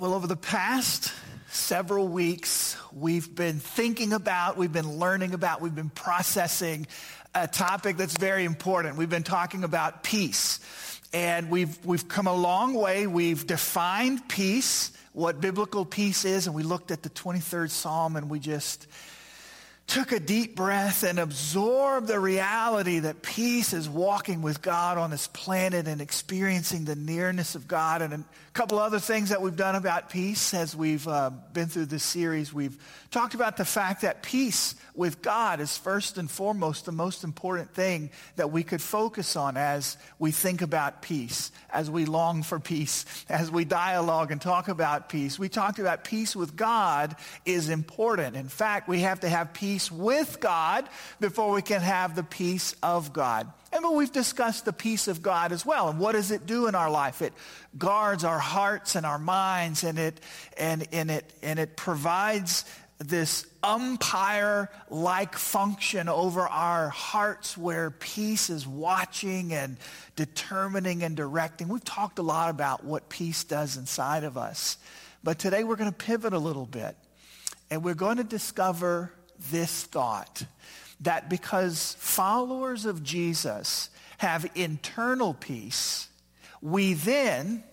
Well, over the past several weeks, we've been thinking about, we've been learning about, we've been processing a topic that's very important. We've been talking about peace. And we've, we've come a long way. We've defined peace, what biblical peace is, and we looked at the 23rd Psalm and we just took a deep breath and absorbed the reality that peace is walking with God on this planet and experiencing the nearness of God. And a couple other things that we've done about peace as we've uh, been through this series. We've talked about the fact that peace with God is first and foremost the most important thing that we could focus on as we think about peace, as we long for peace, as we dialogue and talk about peace. We talked about peace with God is important. In fact, we have to have peace peace with God before we can have the peace of God. And but we've discussed the peace of God as well. And what does it do in our life? It guards our hearts and our minds and it and, and it and it provides this umpire like function over our hearts where peace is watching and determining and directing. We've talked a lot about what peace does inside of us. But today we're going to pivot a little bit and we're going to discover this thought that because followers of Jesus have internal peace, we then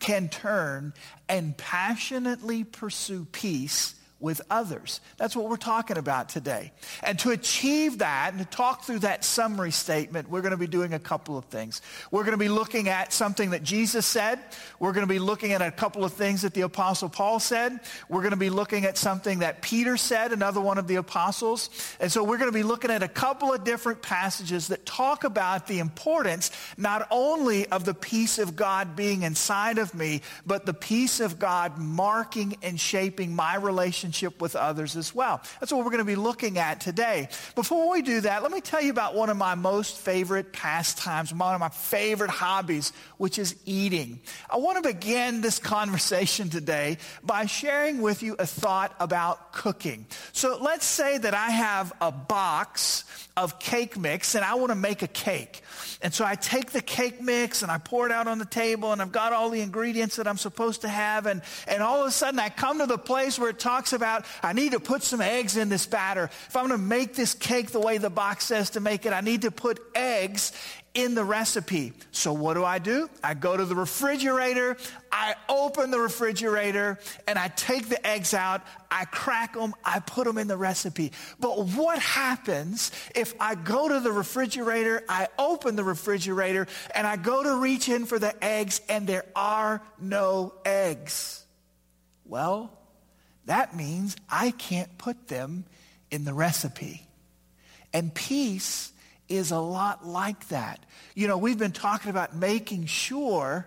can turn and passionately pursue peace with others. That's what we're talking about today. And to achieve that and to talk through that summary statement, we're going to be doing a couple of things. We're going to be looking at something that Jesus said. We're going to be looking at a couple of things that the apostle Paul said. We're going to be looking at something that Peter said, another one of the apostles. And so we're going to be looking at a couple of different passages that talk about the importance not only of the peace of God being inside of me, but the peace of God marking and shaping my relationship relationship with others as well. That's what we're going to be looking at today. Before we do that, let me tell you about one of my most favorite pastimes, one of my favorite hobbies, which is eating. I want to begin this conversation today by sharing with you a thought about cooking. So let's say that I have a box of cake mix and I want to make a cake. And so I take the cake mix and I pour it out on the table and I've got all the ingredients that I'm supposed to have. And, and all of a sudden I come to the place where it talks about I need to put some eggs in this batter. If I'm going to make this cake the way the box says to make it, I need to put eggs in the recipe. So what do I do? I go to the refrigerator, I open the refrigerator, and I take the eggs out, I crack them, I put them in the recipe. But what happens if I go to the refrigerator, I open the refrigerator, and I go to reach in for the eggs, and there are no eggs? Well, that means I can't put them in the recipe. And peace is a lot like that. You know, we've been talking about making sure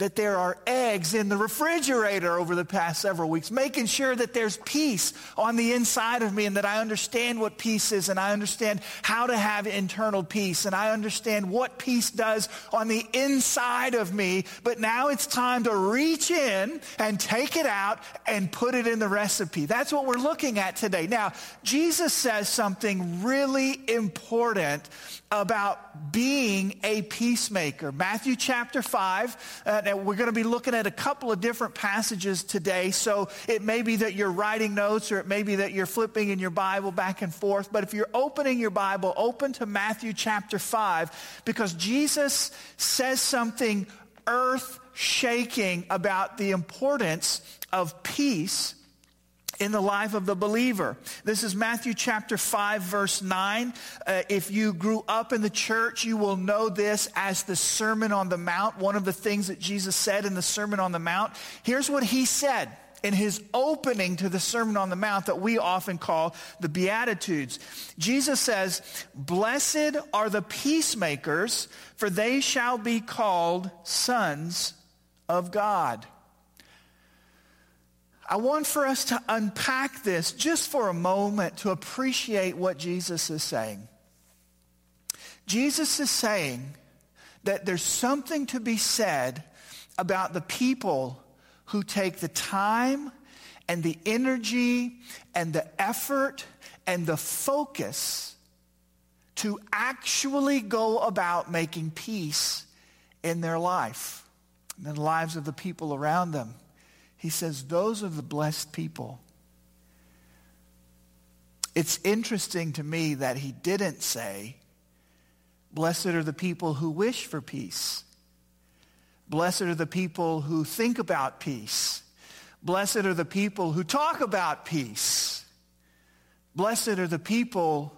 that there are eggs in the refrigerator over the past several weeks, making sure that there's peace on the inside of me and that I understand what peace is and I understand how to have internal peace and I understand what peace does on the inside of me. But now it's time to reach in and take it out and put it in the recipe. That's what we're looking at today. Now, Jesus says something really important about being a peacemaker. Matthew chapter 5, uh, we're going to be looking at a couple of different passages today. So it may be that you're writing notes or it may be that you're flipping in your Bible back and forth. But if you're opening your Bible, open to Matthew chapter 5 because Jesus says something earth shaking about the importance of peace in the life of the believer. This is Matthew chapter 5 verse 9. Uh, if you grew up in the church, you will know this as the Sermon on the Mount, one of the things that Jesus said in the Sermon on the Mount. Here's what he said in his opening to the Sermon on the Mount that we often call the Beatitudes. Jesus says, Blessed are the peacemakers, for they shall be called sons of God. I want for us to unpack this just for a moment to appreciate what Jesus is saying. Jesus is saying that there's something to be said about the people who take the time and the energy and the effort and the focus to actually go about making peace in their life and the lives of the people around them. He says, Those are the blessed people. It's interesting to me that he didn't say, Blessed are the people who wish for peace. Blessed are the people who think about peace. Blessed are the people who talk about peace. Blessed are the people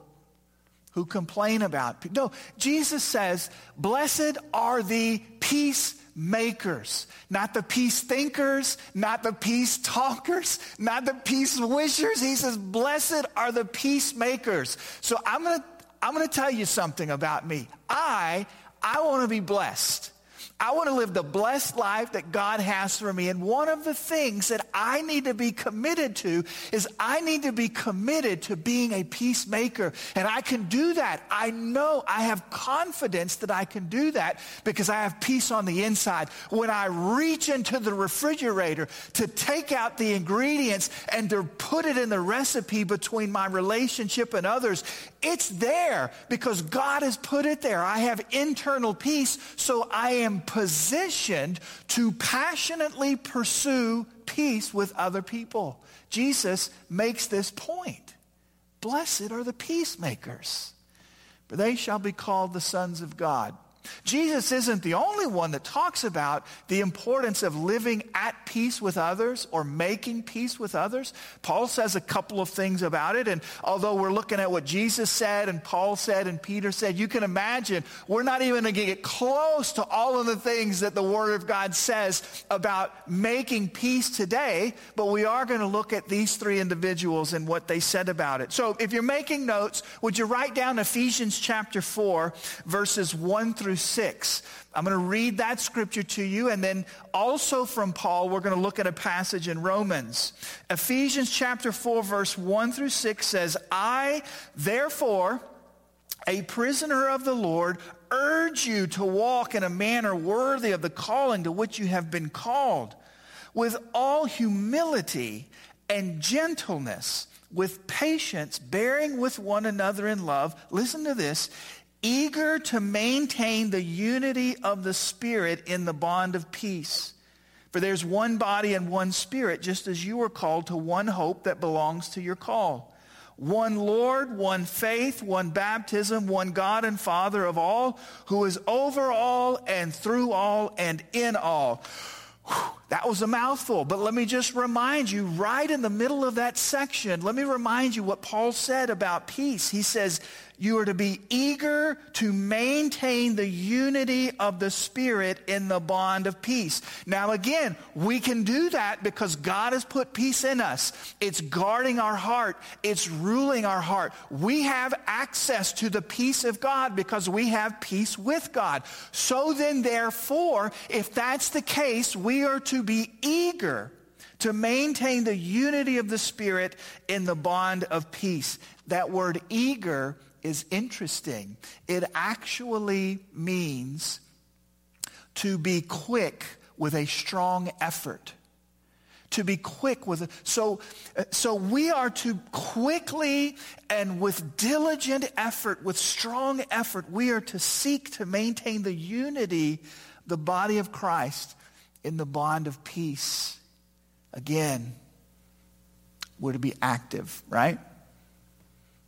who complain about peace. No, Jesus says, Blessed are the peacemakers, not the peace thinkers, not the peace talkers, not the peace wishers. He says, Blessed are the peacemakers. So I'm going to I'm going to tell you something about me. I I want to be blessed. I want to live the blessed life that God has for me. And one of the things that I need to be committed to is I need to be committed to being a peacemaker. And I can do that. I know I have confidence that I can do that because I have peace on the inside. When I reach into the refrigerator to take out the ingredients and to put it in the recipe between my relationship and others, it's there because God has put it there. I have internal peace, so I am positioned to passionately pursue peace with other people. Jesus makes this point. Blessed are the peacemakers, for they shall be called the sons of God. Jesus isn't the only one that talks about the importance of living at peace with others or making peace with others. Paul says a couple of things about it. And although we're looking at what Jesus said and Paul said and Peter said, you can imagine we're not even going to get close to all of the things that the Word of God says about making peace today. But we are going to look at these three individuals and what they said about it. So if you're making notes, would you write down Ephesians chapter 4, verses 1 through through 6. I'm going to read that scripture to you, and then also from Paul, we're going to look at a passage in Romans. Ephesians chapter 4, verse 1 through 6 says, I, therefore, a prisoner of the Lord, urge you to walk in a manner worthy of the calling to which you have been called, with all humility and gentleness, with patience, bearing with one another in love. Listen to this eager to maintain the unity of the Spirit in the bond of peace. For there's one body and one Spirit, just as you were called to one hope that belongs to your call. One Lord, one faith, one baptism, one God and Father of all, who is over all and through all and in all. That was a mouthful, but let me just remind you right in the middle of that section, let me remind you what Paul said about peace. He says, you are to be eager to maintain the unity of the Spirit in the bond of peace. Now, again, we can do that because God has put peace in us. It's guarding our heart, it's ruling our heart. We have access to the peace of God because we have peace with God. So then, therefore, if that's the case, we are to be eager to maintain the unity of the Spirit in the bond of peace. That word eager is interesting. It actually means to be quick with a strong effort. To be quick with it. So, so we are to quickly and with diligent effort, with strong effort, we are to seek to maintain the unity, the body of Christ in the bond of peace. Again, we're to be active, right?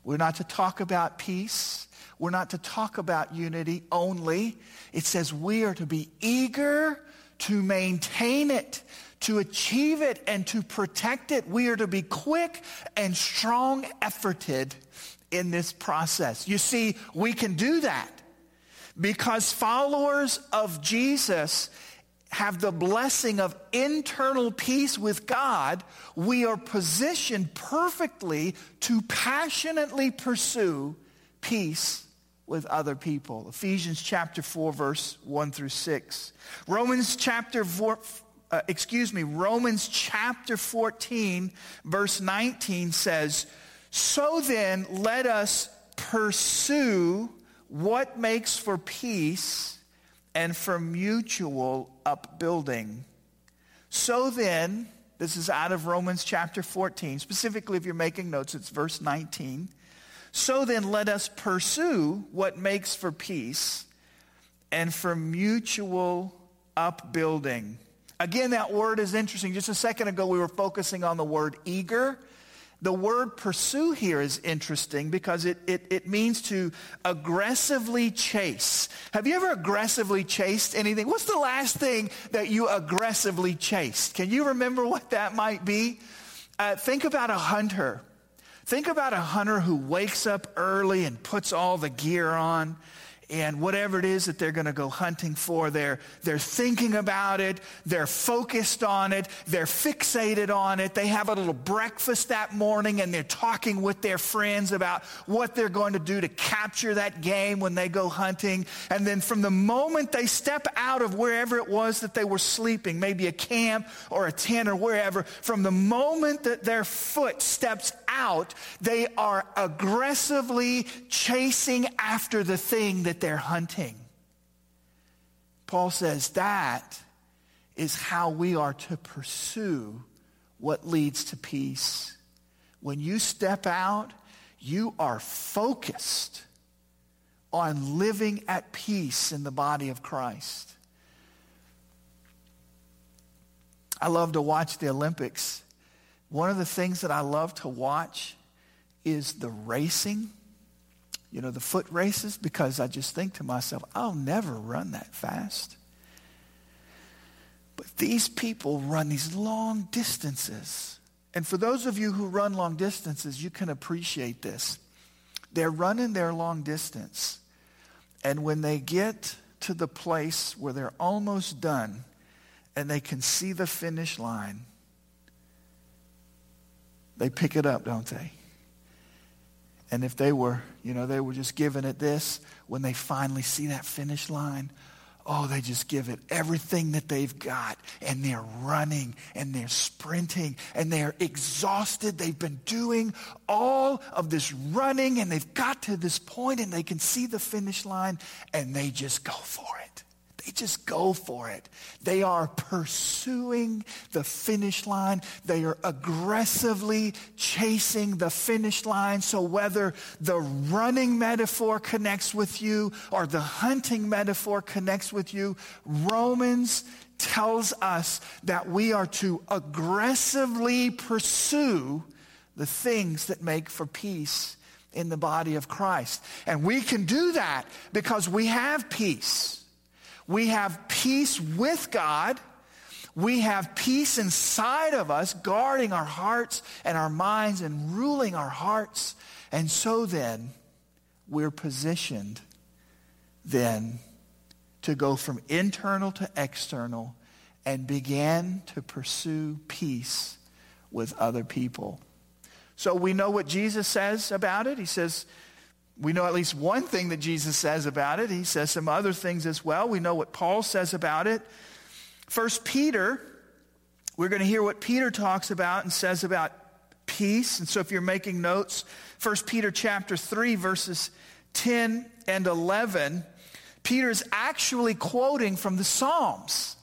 We're not to talk about peace. We're not to talk about unity only. It says we are to be eager to maintain it, to achieve it, and to protect it. We are to be quick and strong efforted in this process. You see, we can do that because followers of Jesus have the blessing of internal peace with God, we are positioned perfectly to passionately pursue peace with other people. Ephesians chapter 4 verse 1 through 6. Romans chapter 4 uh, excuse me, Romans chapter 14 verse 19 says, "So then let us pursue what makes for peace and for mutual upbuilding. So then, this is out of Romans chapter 14. Specifically, if you're making notes, it's verse 19. So then, let us pursue what makes for peace and for mutual upbuilding. Again, that word is interesting. Just a second ago, we were focusing on the word eager. The word pursue here is interesting because it, it, it means to aggressively chase. Have you ever aggressively chased anything? What's the last thing that you aggressively chased? Can you remember what that might be? Uh, think about a hunter. Think about a hunter who wakes up early and puts all the gear on and whatever it is that they're going to go hunting for, they're, they're thinking about it, they're focused on it, they're fixated on it. They have a little breakfast that morning and they're talking with their friends about what they're going to do to capture that game when they go hunting. And then from the moment they step out of wherever it was that they were sleeping, maybe a camp or a tent or wherever, from the moment that their foot steps out, they are aggressively chasing after the thing that they're hunting. Paul says that is how we are to pursue what leads to peace. When you step out, you are focused on living at peace in the body of Christ. I love to watch the Olympics. One of the things that I love to watch is the racing you know, the foot races because I just think to myself, I'll never run that fast. But these people run these long distances. And for those of you who run long distances, you can appreciate this. They're running their long distance. And when they get to the place where they're almost done and they can see the finish line, they pick it up, don't they? And if they were, you know, they were just giving it this, when they finally see that finish line, oh, they just give it everything that they've got. And they're running and they're sprinting and they're exhausted. They've been doing all of this running and they've got to this point and they can see the finish line and they just go for it. They just go for it. They are pursuing the finish line. They are aggressively chasing the finish line. So whether the running metaphor connects with you or the hunting metaphor connects with you, Romans tells us that we are to aggressively pursue the things that make for peace in the body of Christ. And we can do that because we have peace. We have peace with God. We have peace inside of us, guarding our hearts and our minds and ruling our hearts. And so then, we're positioned then to go from internal to external and begin to pursue peace with other people. So we know what Jesus says about it. He says, we know at least one thing that Jesus says about it. He says some other things as well. We know what Paul says about it. First Peter, we're going to hear what Peter talks about and says about peace. And so if you're making notes, First Peter chapter 3 verses 10 and 11, Peter is actually quoting from the Psalms.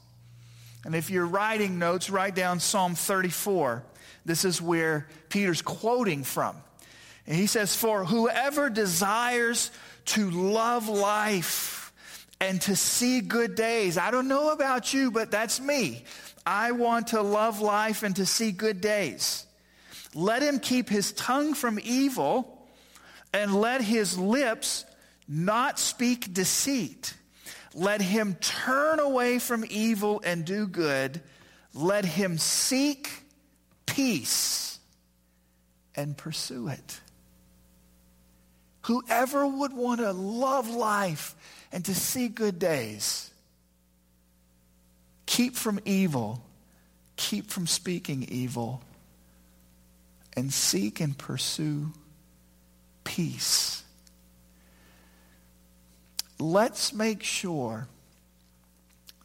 And if you're writing notes, write down Psalm 34. This is where Peter's quoting from. And he says, For whoever desires to love life and to see good days, I don't know about you, but that's me. I want to love life and to see good days. Let him keep his tongue from evil and let his lips not speak deceit. Let him turn away from evil and do good. Let him seek peace and pursue it. Whoever would want to love life and to see good days, keep from evil, keep from speaking evil, and seek and pursue peace. Let's make sure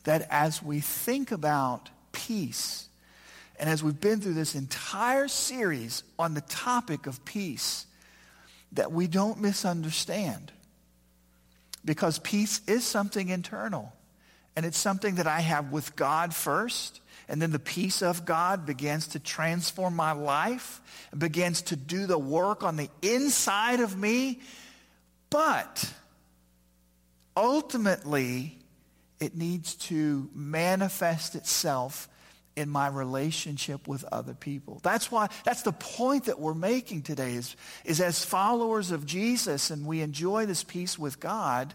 that as we think about peace, and as we've been through this entire series on the topic of peace, that we don't misunderstand. Because peace is something internal. And it's something that I have with God first. And then the peace of God begins to transform my life and begins to do the work on the inside of me. But ultimately, it needs to manifest itself in my relationship with other people. That's why, that's the point that we're making today is, is as followers of Jesus and we enjoy this peace with God,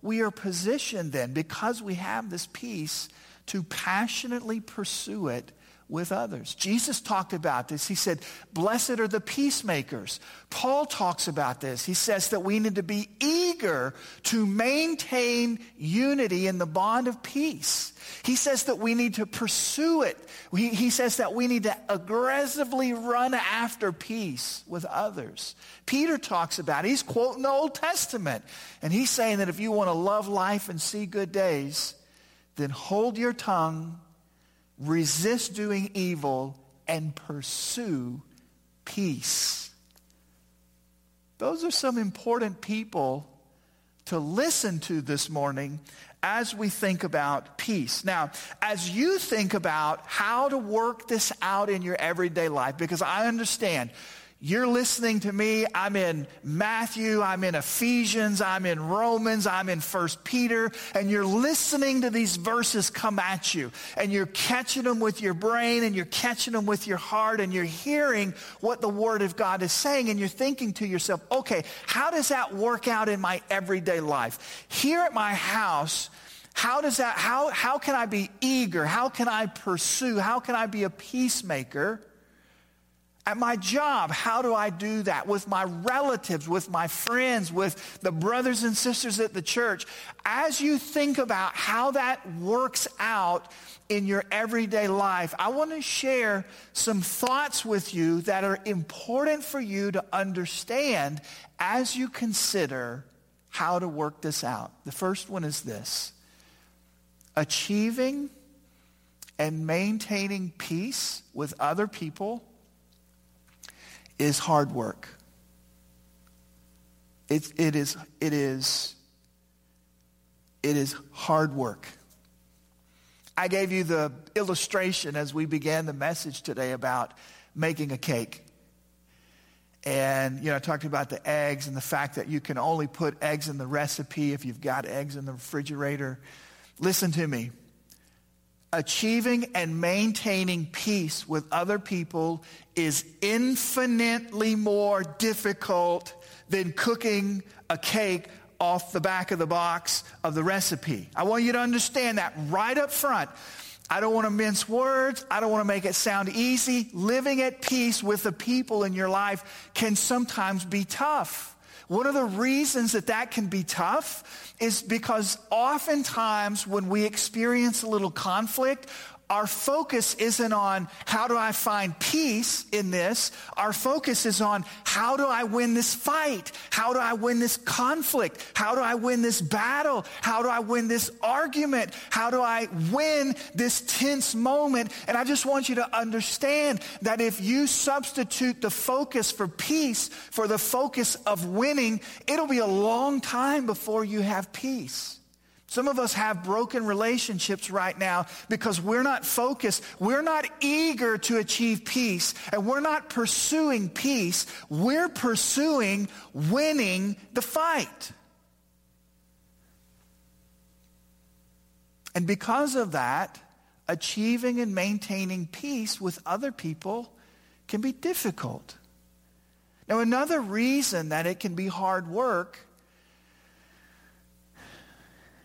we are positioned then, because we have this peace, to passionately pursue it with others. Jesus talked about this. He said, Blessed are the peacemakers. Paul talks about this. He says that we need to be eager to maintain unity in the bond of peace. He says that we need to pursue it. He, he says that we need to aggressively run after peace with others. Peter talks about it. He's quoting the Old Testament. And he's saying that if you want to love life and see good days, then hold your tongue resist doing evil, and pursue peace. Those are some important people to listen to this morning as we think about peace. Now, as you think about how to work this out in your everyday life, because I understand you're listening to me. I'm in Matthew. I'm in Ephesians. I'm in Romans. I'm in First Peter. And you're listening to these verses come at you. And you're catching them with your brain and you're catching them with your heart and you're hearing what the Word of God is saying. And you're thinking to yourself, okay, how does that work out in my everyday life? Here at my house, how does that, how, how can I be eager? How can I pursue? How can I be a peacemaker? At my job, how do I do that? With my relatives, with my friends, with the brothers and sisters at the church. As you think about how that works out in your everyday life, I want to share some thoughts with you that are important for you to understand as you consider how to work this out. The first one is this achieving and maintaining peace with other people is hard work. It, it, is, it, is, it is hard work. I gave you the illustration as we began the message today about making a cake. And, you know, I talked about the eggs and the fact that you can only put eggs in the recipe if you've got eggs in the refrigerator. Listen to me achieving and maintaining peace with other people is infinitely more difficult than cooking a cake off the back of the box of the recipe. I want you to understand that right up front. I don't want to mince words. I don't want to make it sound easy. Living at peace with the people in your life can sometimes be tough. One of the reasons that that can be tough is because oftentimes when we experience a little conflict, our focus isn't on how do I find peace in this. Our focus is on how do I win this fight? How do I win this conflict? How do I win this battle? How do I win this argument? How do I win this tense moment? And I just want you to understand that if you substitute the focus for peace for the focus of winning, it'll be a long time before you have peace. Some of us have broken relationships right now because we're not focused. We're not eager to achieve peace and we're not pursuing peace. We're pursuing winning the fight. And because of that, achieving and maintaining peace with other people can be difficult. Now, another reason that it can be hard work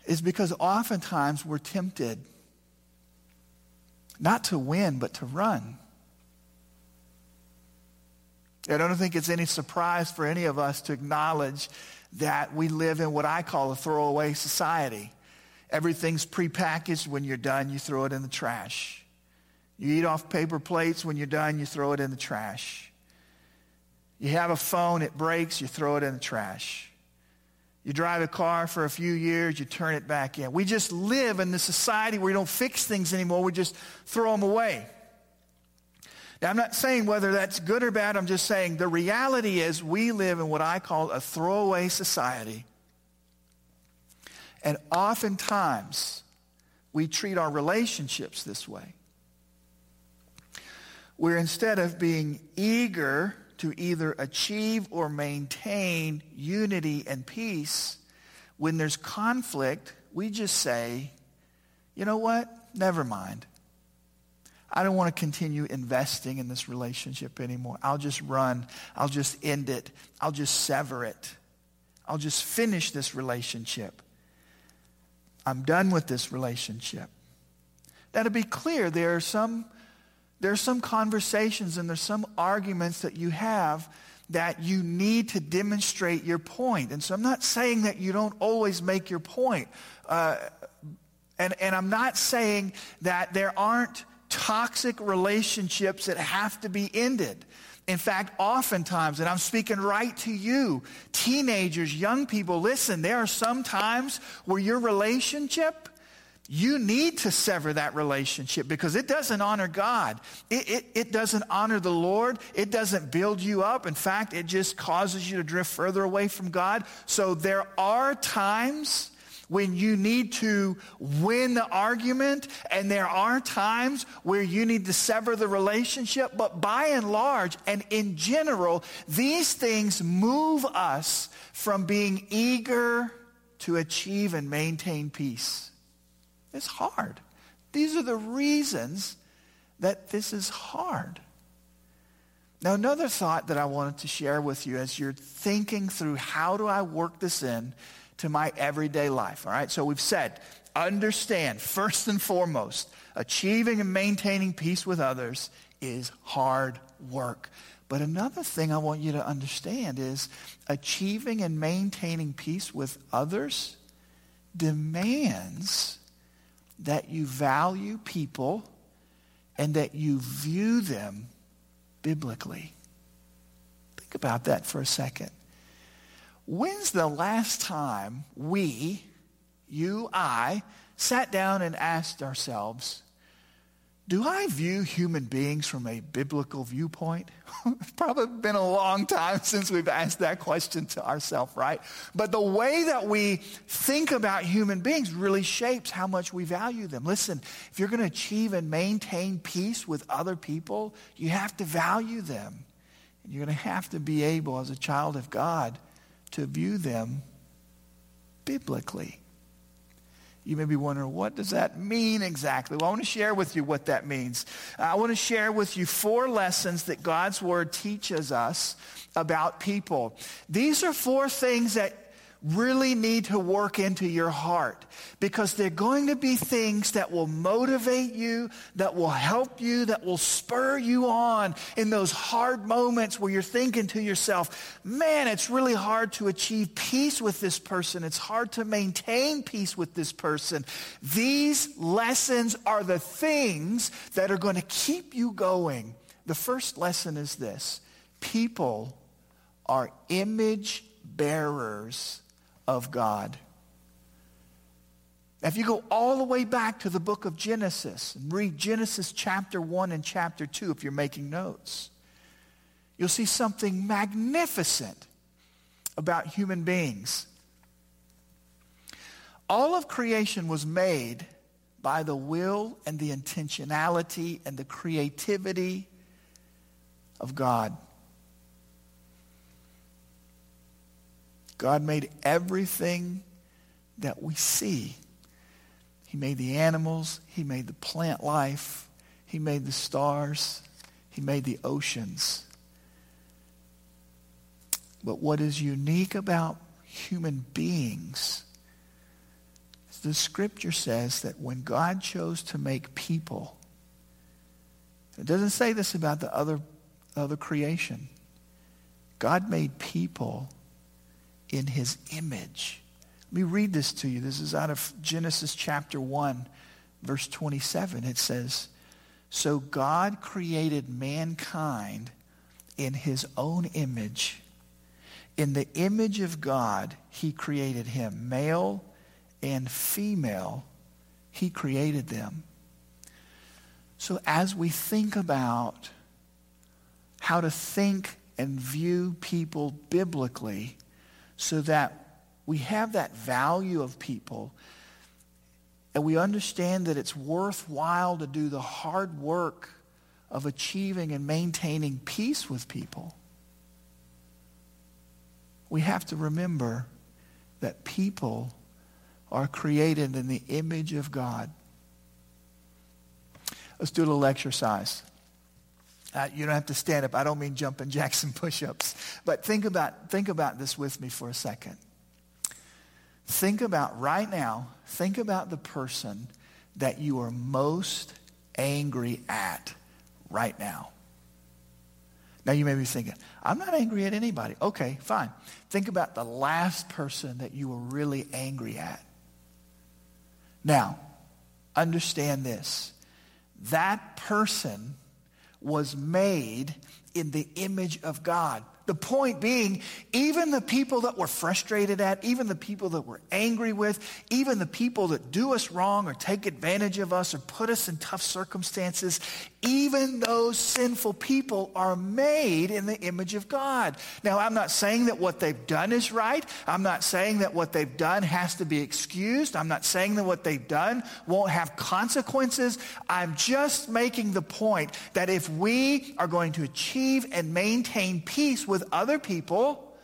is because oftentimes we're tempted not to win, but to run. I don't think it's any surprise for any of us to acknowledge that we live in what I call a throwaway society. Everything's prepackaged. When you're done, you throw it in the trash. You eat off paper plates. When you're done, you throw it in the trash. You have a phone, it breaks, you throw it in the trash. You drive a car for a few years, you turn it back in. We just live in the society where we don't fix things anymore, we just throw them away. Now, I'm not saying whether that's good or bad, I'm just saying the reality is we live in what I call a throwaway society. And oftentimes, we treat our relationships this way. Where instead of being eager to either achieve or maintain unity and peace, when there's conflict, we just say, you know what? Never mind. I don't want to continue investing in this relationship anymore. I'll just run. I'll just end it. I'll just sever it. I'll just finish this relationship. I'm done with this relationship. Now, to be clear, there are some, there are some conversations and there's some arguments that you have that you need to demonstrate your point. And so I'm not saying that you don't always make your point. Uh, and, and I'm not saying that there aren't toxic relationships that have to be ended. In fact, oftentimes, and I'm speaking right to you, teenagers, young people, listen, there are some times where your relationship, you need to sever that relationship because it doesn't honor God. It, it, it, doesn't honor the Lord. It doesn't build you up. In fact, it just causes you to drift further away from God. So there are times when you need to win the argument, and there are times where you need to sever the relationship. But by and large, and in general, these things move us from being eager to achieve and maintain peace. It's hard. These are the reasons that this is hard. Now, another thought that I wanted to share with you as you're thinking through how do I work this in to my everyday life. All right, so we've said, understand, first and foremost, achieving and maintaining peace with others is hard work. But another thing I want you to understand is achieving and maintaining peace with others demands that you value people and that you view them biblically. Think about that for a second. When's the last time we, you, I, sat down and asked ourselves, do I view human beings from a biblical viewpoint? it's probably been a long time since we've asked that question to ourselves, right? But the way that we think about human beings really shapes how much we value them. Listen, if you're going to achieve and maintain peace with other people, you have to value them. And you're going to have to be able, as a child of God, to view them biblically. You may be wondering, what does that mean exactly? Well, I want to share with you what that means. I want to share with you four lessons that God's Word teaches us about people. These are four things that really need to work into your heart because they're going to be things that will motivate you, that will help you, that will spur you on in those hard moments where you're thinking to yourself, man, it's really hard to achieve peace with this person. It's hard to maintain peace with this person. These lessons are the things that are going to keep you going. The first lesson is this people are image bearers of God. If you go all the way back to the book of Genesis and read Genesis chapter 1 and chapter 2 if you're making notes, you'll see something magnificent about human beings. All of creation was made by the will and the intentionality and the creativity of God. God made everything that we see. He made the animals, He made the plant life, He made the stars, He made the oceans. But what is unique about human beings is the scripture says that when God chose to make people, it doesn't say this about the other, other creation. God made people in his image. Let me read this to you. This is out of Genesis chapter 1, verse 27. It says, So God created mankind in his own image. In the image of God, he created him. Male and female, he created them. So as we think about how to think and view people biblically, so that we have that value of people and we understand that it's worthwhile to do the hard work of achieving and maintaining peace with people. We have to remember that people are created in the image of God. Let's do a little exercise. Uh, you don't have to stand up. I don't mean jumping jacks and push-ups. But think about, think about this with me for a second. Think about right now, think about the person that you are most angry at right now. Now you may be thinking, I'm not angry at anybody. Okay, fine. Think about the last person that you were really angry at. Now, understand this. That person was made in the image of God. The point being, even the people that we're frustrated at, even the people that we're angry with, even the people that do us wrong or take advantage of us or put us in tough circumstances, even those sinful people are made in the image of God. Now, I'm not saying that what they've done is right. I'm not saying that what they've done has to be excused. I'm not saying that what they've done won't have consequences. I'm just making the point that if we are going to achieve and maintain peace with other people,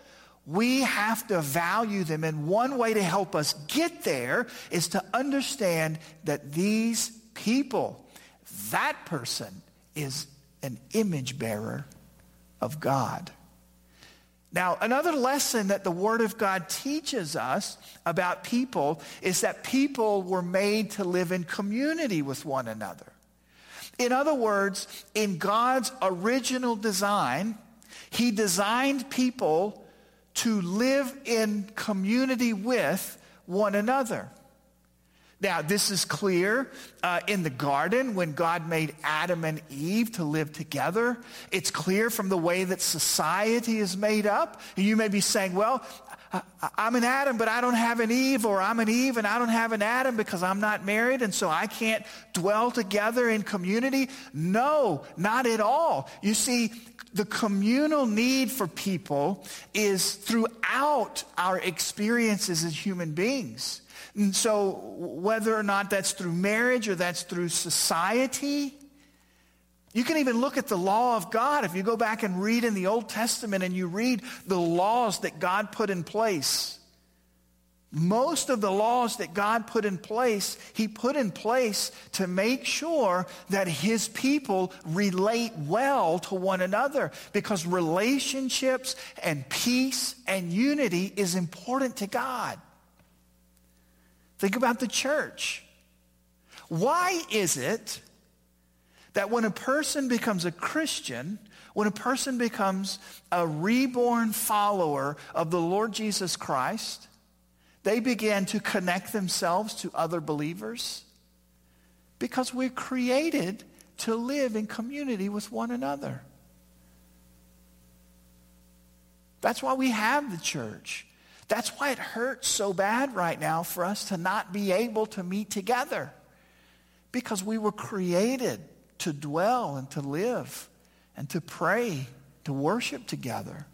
we have to value them. And one way to help us get there is to understand that these people, that person is an image bearer of God. Now, another lesson that the Word of God teaches us about people is that people were made to live in community with one another. In other words, in God's original design, He designed people to live in community with one another. Now, this is clear uh, in the garden when God made Adam and Eve to live together. It's clear from the way that society is made up. You may be saying, well, I'm an Adam, but I don't have an Eve, or I'm an Eve and I don't have an Adam because I'm not married, and so I can't dwell together in community. No, not at all. You see, the communal need for people is throughout our experiences as human beings. And so, whether or not that's through marriage or that's through society, you can even look at the law of God. If you go back and read in the Old Testament and you read the laws that God put in place, most of the laws that God put in place, He put in place to make sure that His people relate well to one another because relationships and peace and unity is important to God. Think about the church. Why is it that when a person becomes a Christian, when a person becomes a reborn follower of the Lord Jesus Christ, they began to connect themselves to other believers? Because we're created to live in community with one another. That's why we have the church. That's why it hurts so bad right now for us to not be able to meet together. Because we were created to dwell and to live and to pray, to worship together.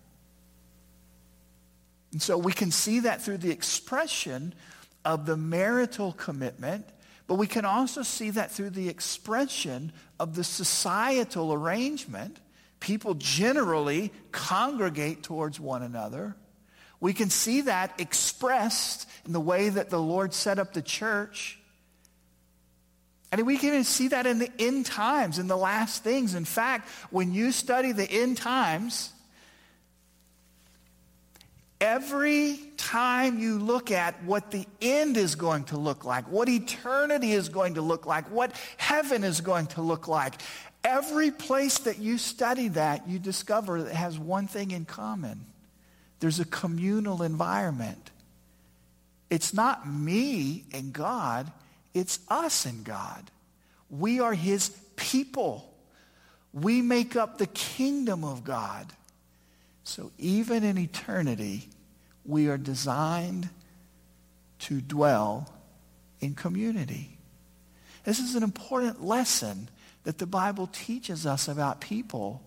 And so we can see that through the expression of the marital commitment, but we can also see that through the expression of the societal arrangement. People generally congregate towards one another. We can see that expressed in the way that the Lord set up the church. And we can even see that in the end times, in the last things. In fact, when you study the end times, every time you look at what the end is going to look like, what eternity is going to look like, what heaven is going to look like, every place that you study that, you discover that has one thing in common there's a communal environment. It's not me and God, it's us and God. We are his people. We make up the kingdom of God. So even in eternity, we are designed to dwell in community. This is an important lesson that the Bible teaches us about people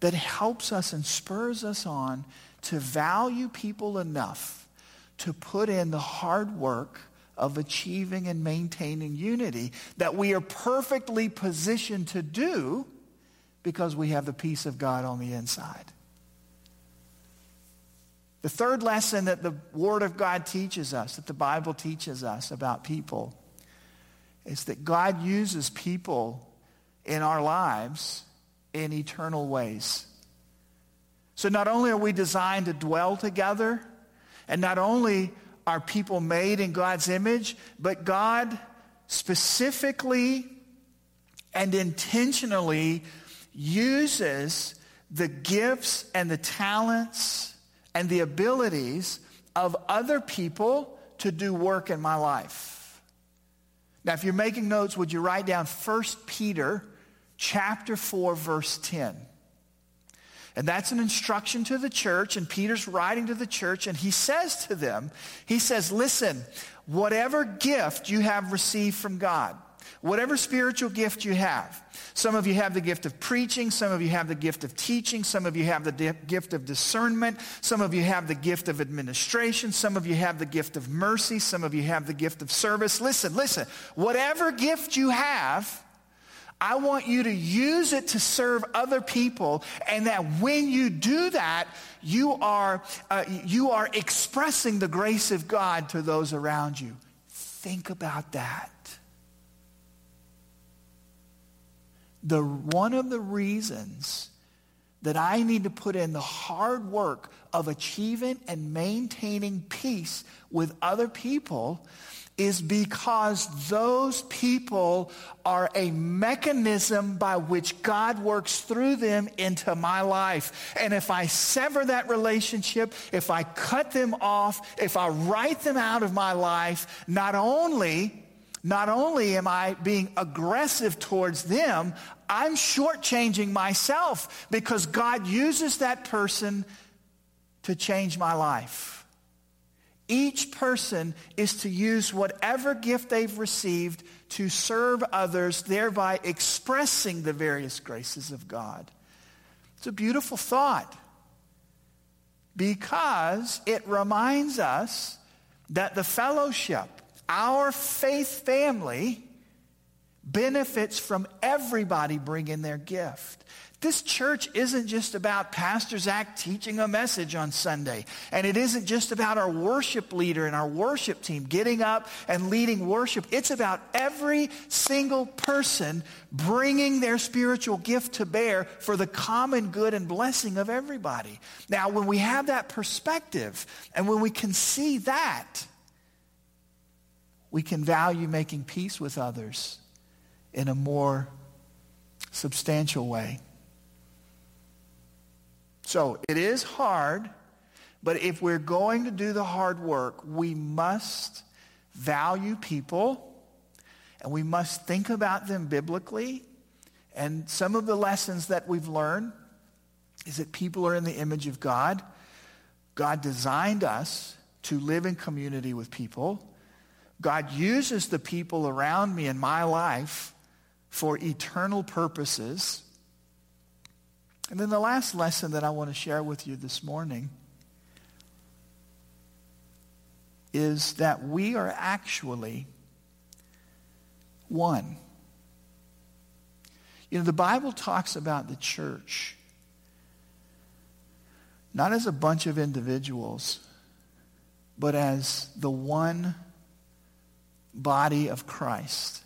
that helps us and spurs us on to value people enough to put in the hard work of achieving and maintaining unity that we are perfectly positioned to do because we have the peace of God on the inside. The third lesson that the Word of God teaches us, that the Bible teaches us about people, is that God uses people in our lives in eternal ways. So not only are we designed to dwell together, and not only are people made in God's image, but God specifically and intentionally uses the gifts and the talents and the abilities of other people to do work in my life. Now, if you're making notes, would you write down 1 Peter chapter 4, verse 10? And that's an instruction to the church, and Peter's writing to the church, and he says to them, he says, listen, whatever gift you have received from God, whatever spiritual gift you have, some of you have the gift of preaching, some of you have the gift of teaching, some of you have the di- gift of discernment, some of you have the gift of administration, some of you have the gift of mercy, some of you have the gift of service. Listen, listen, whatever gift you have, I want you to use it to serve other people, and that when you do that, you are, uh, you are expressing the grace of God to those around you. Think about that. The, one of the reasons that I need to put in the hard work of achieving and maintaining peace with other people is because those people are a mechanism by which God works through them into my life. And if I sever that relationship, if I cut them off, if I write them out of my life, not only not only am I being aggressive towards them, I'm shortchanging myself because God uses that person to change my life. Each person is to use whatever gift they've received to serve others, thereby expressing the various graces of God. It's a beautiful thought because it reminds us that the fellowship, our faith family, benefits from everybody bringing their gift. This church isn't just about Pastor Zach teaching a message on Sunday. And it isn't just about our worship leader and our worship team getting up and leading worship. It's about every single person bringing their spiritual gift to bear for the common good and blessing of everybody. Now, when we have that perspective and when we can see that, we can value making peace with others in a more substantial way. So it is hard, but if we're going to do the hard work, we must value people and we must think about them biblically. And some of the lessons that we've learned is that people are in the image of God. God designed us to live in community with people. God uses the people around me in my life for eternal purposes. And then the last lesson that I want to share with you this morning is that we are actually one. You know, the Bible talks about the church not as a bunch of individuals, but as the one body of Christ.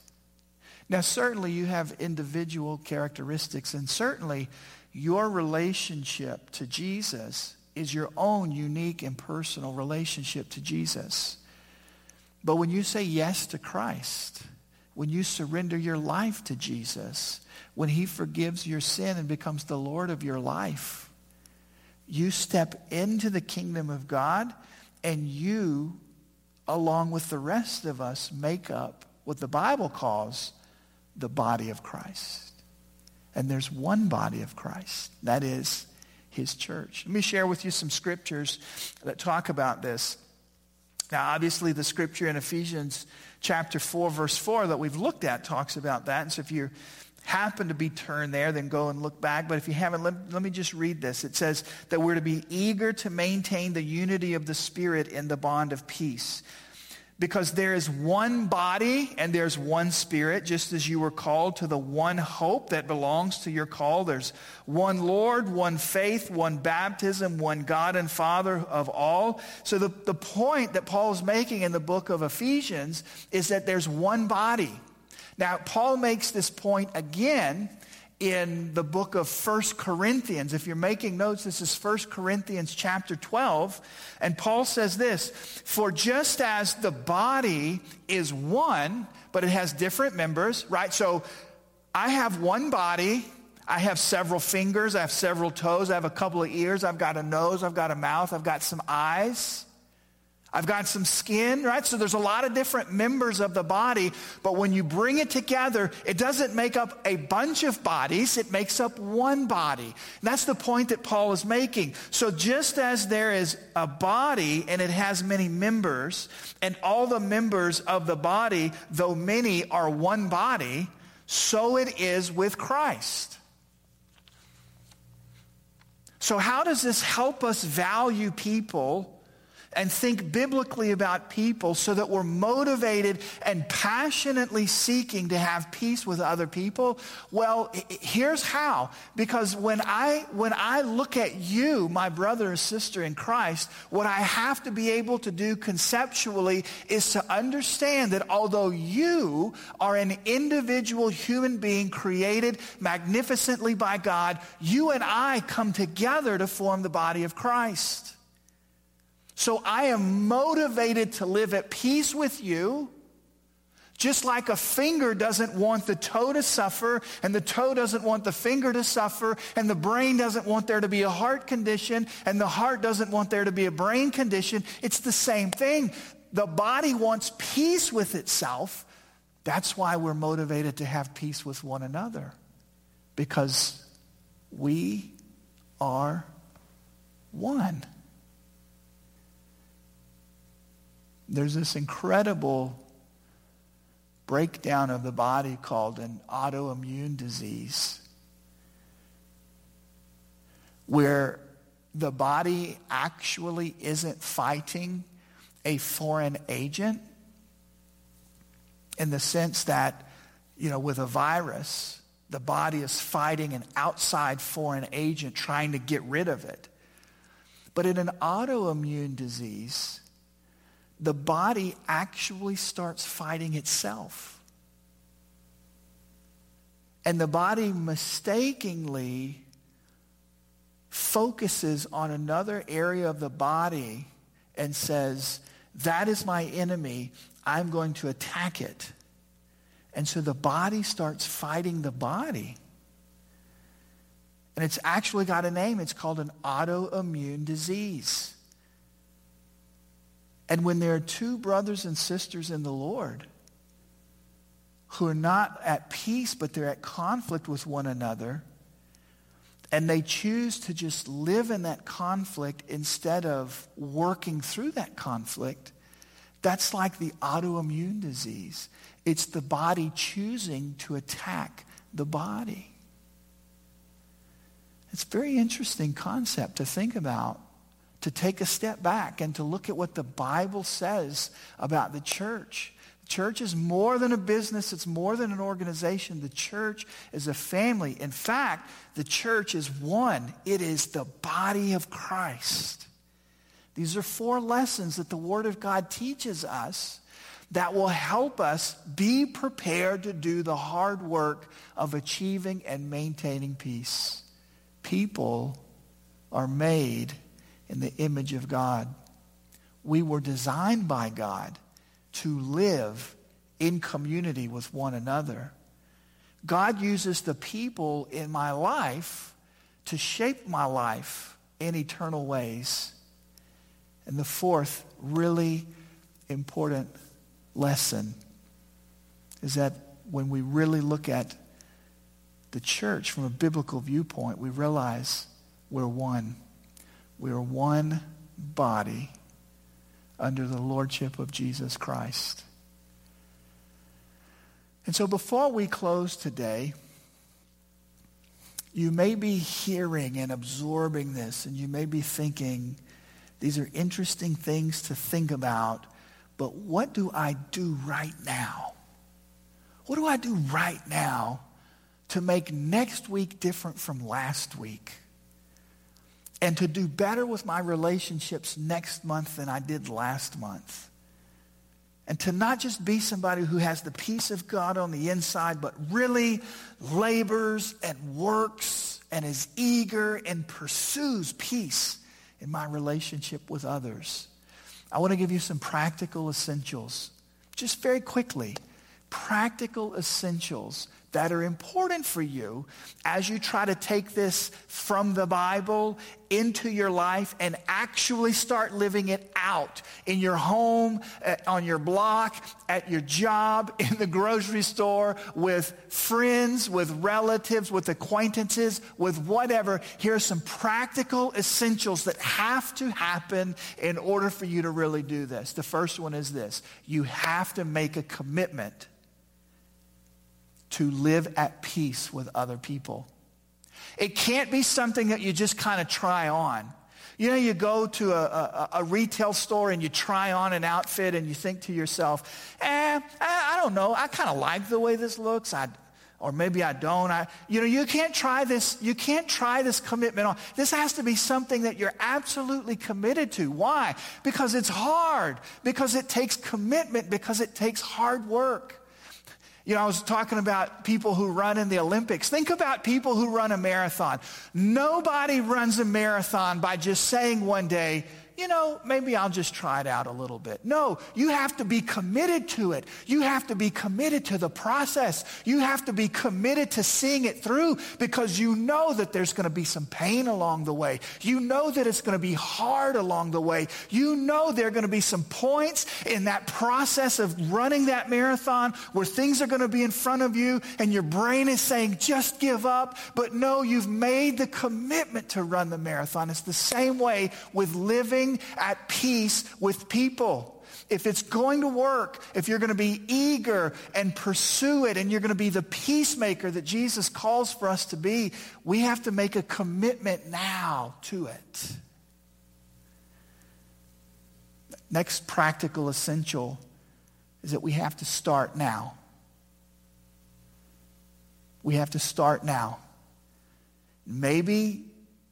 Now, certainly you have individual characteristics, and certainly your relationship to Jesus is your own unique and personal relationship to Jesus. But when you say yes to Christ, when you surrender your life to Jesus, when he forgives your sin and becomes the Lord of your life, you step into the kingdom of God and you, along with the rest of us, make up what the Bible calls the body of Christ. And there's one body of Christ. That is his church. Let me share with you some scriptures that talk about this. Now, obviously, the scripture in Ephesians chapter 4, verse 4 that we've looked at talks about that. And so if you happen to be turned there, then go and look back. But if you haven't, let, let me just read this. It says that we're to be eager to maintain the unity of the Spirit in the bond of peace because there is one body and there's one spirit, just as you were called to the one hope that belongs to your call. There's one Lord, one faith, one baptism, one God and Father of all. So the, the point that Paul is making in the book of Ephesians is that there's one body. Now, Paul makes this point again in the book of First Corinthians. If you're making notes, this is First Corinthians chapter 12. And Paul says this For just as the body is one, but it has different members, right? So I have one body. I have several fingers. I have several toes. I have a couple of ears. I've got a nose. I've got a mouth. I've got some eyes. I've got some skin, right? So there's a lot of different members of the body, but when you bring it together, it doesn't make up a bunch of bodies, it makes up one body. And that's the point that Paul is making. So just as there is a body and it has many members, and all the members of the body, though many are one body, so it is with Christ. So, how does this help us value people? And think biblically about people so that we're motivated and passionately seeking to have peace with other people? Well, here's how. Because when I, when I look at you, my brother or sister in Christ, what I have to be able to do conceptually is to understand that although you are an individual human being created magnificently by God, you and I come together to form the body of Christ. So I am motivated to live at peace with you. Just like a finger doesn't want the toe to suffer, and the toe doesn't want the finger to suffer, and the brain doesn't want there to be a heart condition, and the heart doesn't want there to be a brain condition, it's the same thing. The body wants peace with itself. That's why we're motivated to have peace with one another, because we are one. There's this incredible breakdown of the body called an autoimmune disease, where the body actually isn't fighting a foreign agent in the sense that, you know, with a virus, the body is fighting an outside foreign agent trying to get rid of it. But in an autoimmune disease, the body actually starts fighting itself. And the body mistakenly focuses on another area of the body and says, That is my enemy. I'm going to attack it. And so the body starts fighting the body. And it's actually got a name. It's called an autoimmune disease. And when there are two brothers and sisters in the Lord who are not at peace, but they're at conflict with one another, and they choose to just live in that conflict instead of working through that conflict, that's like the autoimmune disease. It's the body choosing to attack the body. It's a very interesting concept to think about to take a step back and to look at what the Bible says about the church. The church is more than a business, it's more than an organization. The church is a family. In fact, the church is one, it is the body of Christ. These are four lessons that the Word of God teaches us that will help us be prepared to do the hard work of achieving and maintaining peace. People are made in the image of God. We were designed by God to live in community with one another. God uses the people in my life to shape my life in eternal ways. And the fourth really important lesson is that when we really look at the church from a biblical viewpoint, we realize we're one. We are one body under the lordship of Jesus Christ. And so before we close today, you may be hearing and absorbing this, and you may be thinking, these are interesting things to think about, but what do I do right now? What do I do right now to make next week different from last week? And to do better with my relationships next month than I did last month. and to not just be somebody who has the peace of God on the inside, but really labors and works and is eager and pursues peace in my relationship with others. I want to give you some practical essentials, just very quickly. Practical essentials that are important for you as you try to take this from the Bible into your life and actually start living it out in your home, on your block, at your job, in the grocery store, with friends, with relatives, with acquaintances, with whatever. Here are some practical essentials that have to happen in order for you to really do this. The first one is this you have to make a commitment to live at peace with other people. It can't be something that you just kind of try on. You know, you go to a, a, a, retail store and you try on an outfit and you think to yourself, eh, I, I don't know, I kind of like the way this looks. I, or maybe I don't. I, you know, you can't try this. You can't try this commitment on. This has to be something that you're absolutely committed to. Why? Because it's hard. Because it takes commitment. Because it takes hard work. You know, I was talking about people who run in the Olympics. Think about people who run a marathon. Nobody runs a marathon by just saying one day, you know, maybe I'll just try it out a little bit. No, you have to be committed to it. You have to be committed to the process. You have to be committed to seeing it through because you know that there's going to be some pain along the way. You know that it's going to be hard along the way. You know there are going to be some points in that process of running that marathon where things are going to be in front of you and your brain is saying, just give up. But no, you've made the commitment to run the marathon. It's the same way with living at peace with people. If it's going to work, if you're going to be eager and pursue it, and you're going to be the peacemaker that Jesus calls for us to be, we have to make a commitment now to it. Next practical essential is that we have to start now. We have to start now. Maybe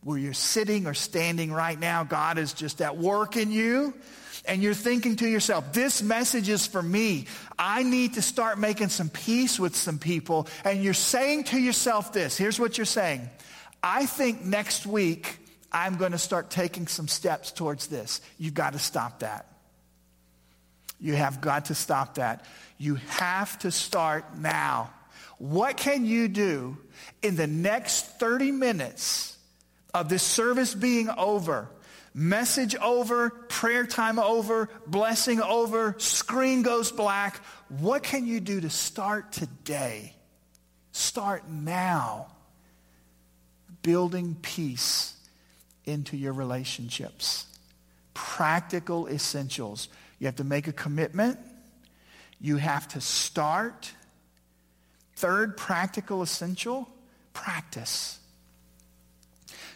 where you're sitting or standing right now, God is just at work in you. And you're thinking to yourself, this message is for me. I need to start making some peace with some people. And you're saying to yourself this here's what you're saying I think next week I'm going to start taking some steps towards this. You've got to stop that. You have got to stop that. You have to start now. What can you do in the next 30 minutes? Of this service being over, message over, prayer time over, blessing over, screen goes black, what can you do to start today? Start now building peace into your relationships. Practical essentials. You have to make a commitment. You have to start. Third practical essential, practice.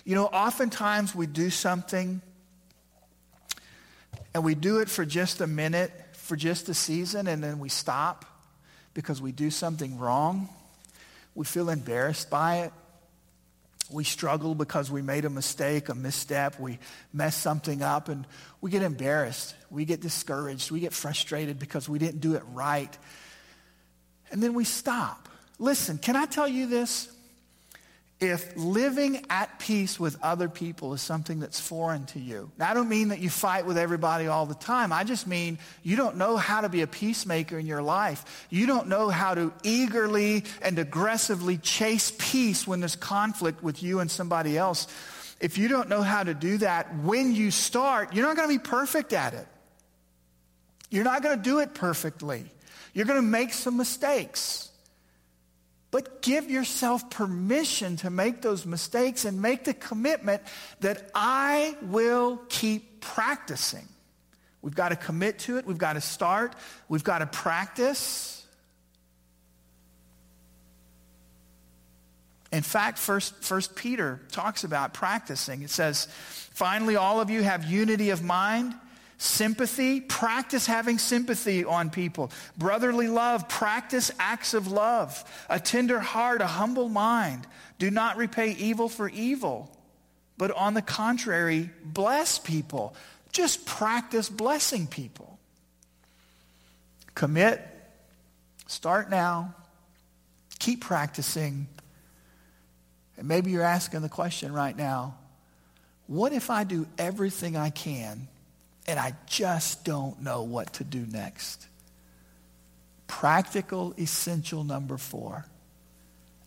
You know, oftentimes we do something and we do it for just a minute, for just a season, and then we stop because we do something wrong. We feel embarrassed by it. We struggle because we made a mistake, a misstep. We mess something up and we get embarrassed. We get discouraged. We get frustrated because we didn't do it right. And then we stop. Listen, can I tell you this? If living at peace with other people is something that's foreign to you. I don't mean that you fight with everybody all the time. I just mean you don't know how to be a peacemaker in your life. You don't know how to eagerly and aggressively chase peace when there's conflict with you and somebody else. If you don't know how to do that when you start, you're not going to be perfect at it. You're not going to do it perfectly. You're going to make some mistakes. But give yourself permission to make those mistakes and make the commitment that I will keep practicing. We've got to commit to it. We've got to start. We've got to practice. In fact, first, first Peter talks about practicing. It says, finally, all of you have unity of mind Sympathy, practice having sympathy on people. Brotherly love, practice acts of love. A tender heart, a humble mind. Do not repay evil for evil, but on the contrary, bless people. Just practice blessing people. Commit. Start now. Keep practicing. And maybe you're asking the question right now what if I do everything I can and I just don't know what to do next? Practical, essential number four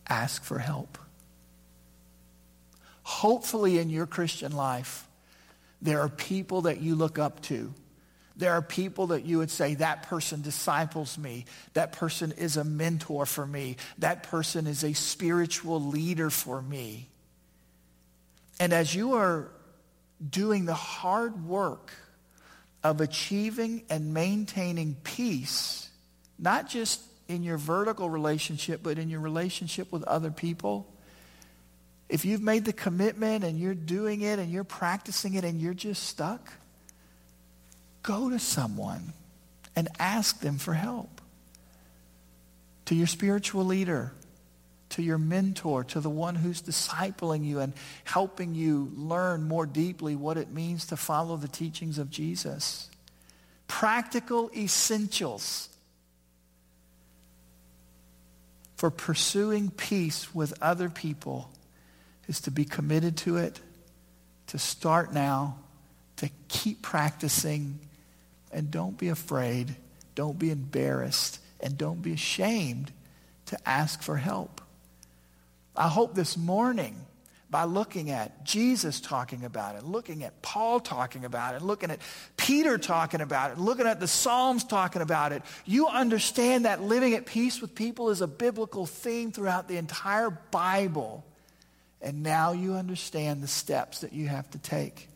ask for help. Hopefully, in your Christian life, there are people that you look up to. There are people that you would say, that person disciples me. That person is a mentor for me. That person is a spiritual leader for me. And as you are doing the hard work of achieving and maintaining peace, not just in your vertical relationship, but in your relationship with other people, if you've made the commitment and you're doing it and you're practicing it and you're just stuck, go to someone and ask them for help. To your spiritual leader, to your mentor, to the one who's discipling you and helping you learn more deeply what it means to follow the teachings of Jesus. Practical essentials for pursuing peace with other people is to be committed to it, to start now, to keep practicing, and don't be afraid, don't be embarrassed, and don't be ashamed to ask for help. I hope this morning, by looking at Jesus talking about it, looking at Paul talking about it, looking at Peter talking about it, looking at the Psalms talking about it, you understand that living at peace with people is a biblical theme throughout the entire Bible. And now you understand the steps that you have to take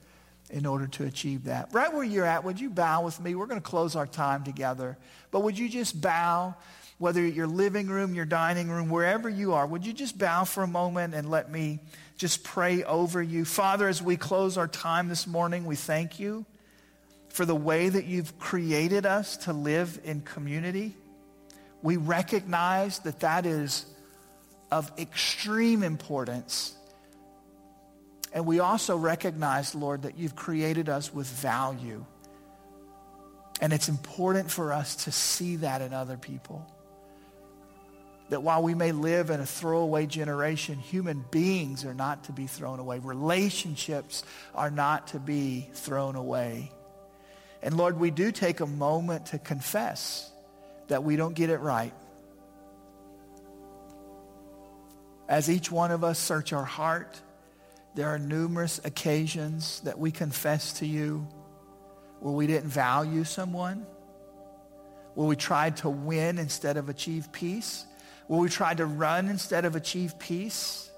in order to achieve that. Right where you're at, would you bow with me? We're going to close our time together. But would you just bow, whether your living room, your dining room, wherever you are, would you just bow for a moment and let me just pray over you? Father, as we close our time this morning, we thank you for the way that you've created us to live in community. We recognize that that is of extreme importance. And we also recognize, Lord, that you've created us with value. And it's important for us to see that in other people. That while we may live in a throwaway generation, human beings are not to be thrown away. Relationships are not to be thrown away. And Lord, we do take a moment to confess that we don't get it right. As each one of us search our heart, there are numerous occasions that we confess to you where we didn't value someone, where we tried to win instead of achieve peace, where we tried to run instead of achieve peace,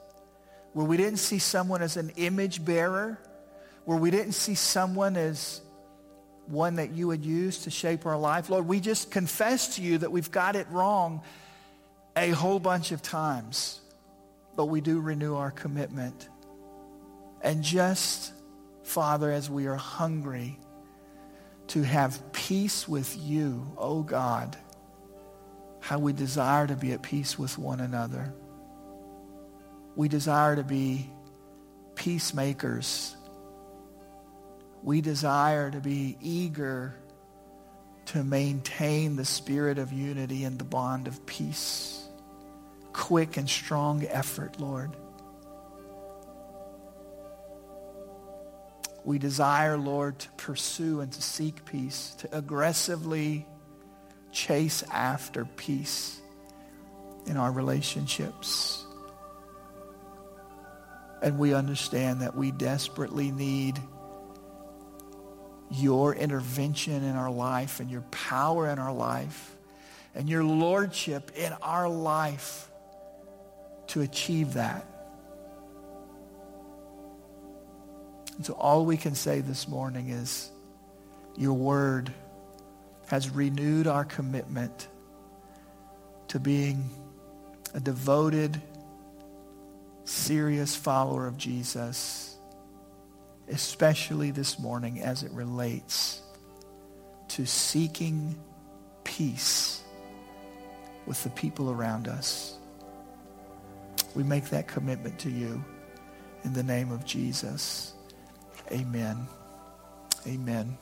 where we didn't see someone as an image bearer, where we didn't see someone as one that you would use to shape our life. Lord, we just confess to you that we've got it wrong a whole bunch of times but we do renew our commitment. And just, Father, as we are hungry to have peace with you, oh God, how we desire to be at peace with one another. We desire to be peacemakers. We desire to be eager to maintain the spirit of unity and the bond of peace quick and strong effort, Lord. We desire, Lord, to pursue and to seek peace, to aggressively chase after peace in our relationships. And we understand that we desperately need your intervention in our life and your power in our life and your lordship in our life to achieve that. And so all we can say this morning is your word has renewed our commitment to being a devoted, serious follower of Jesus, especially this morning as it relates to seeking peace with the people around us. We make that commitment to you in the name of Jesus. Amen. Amen.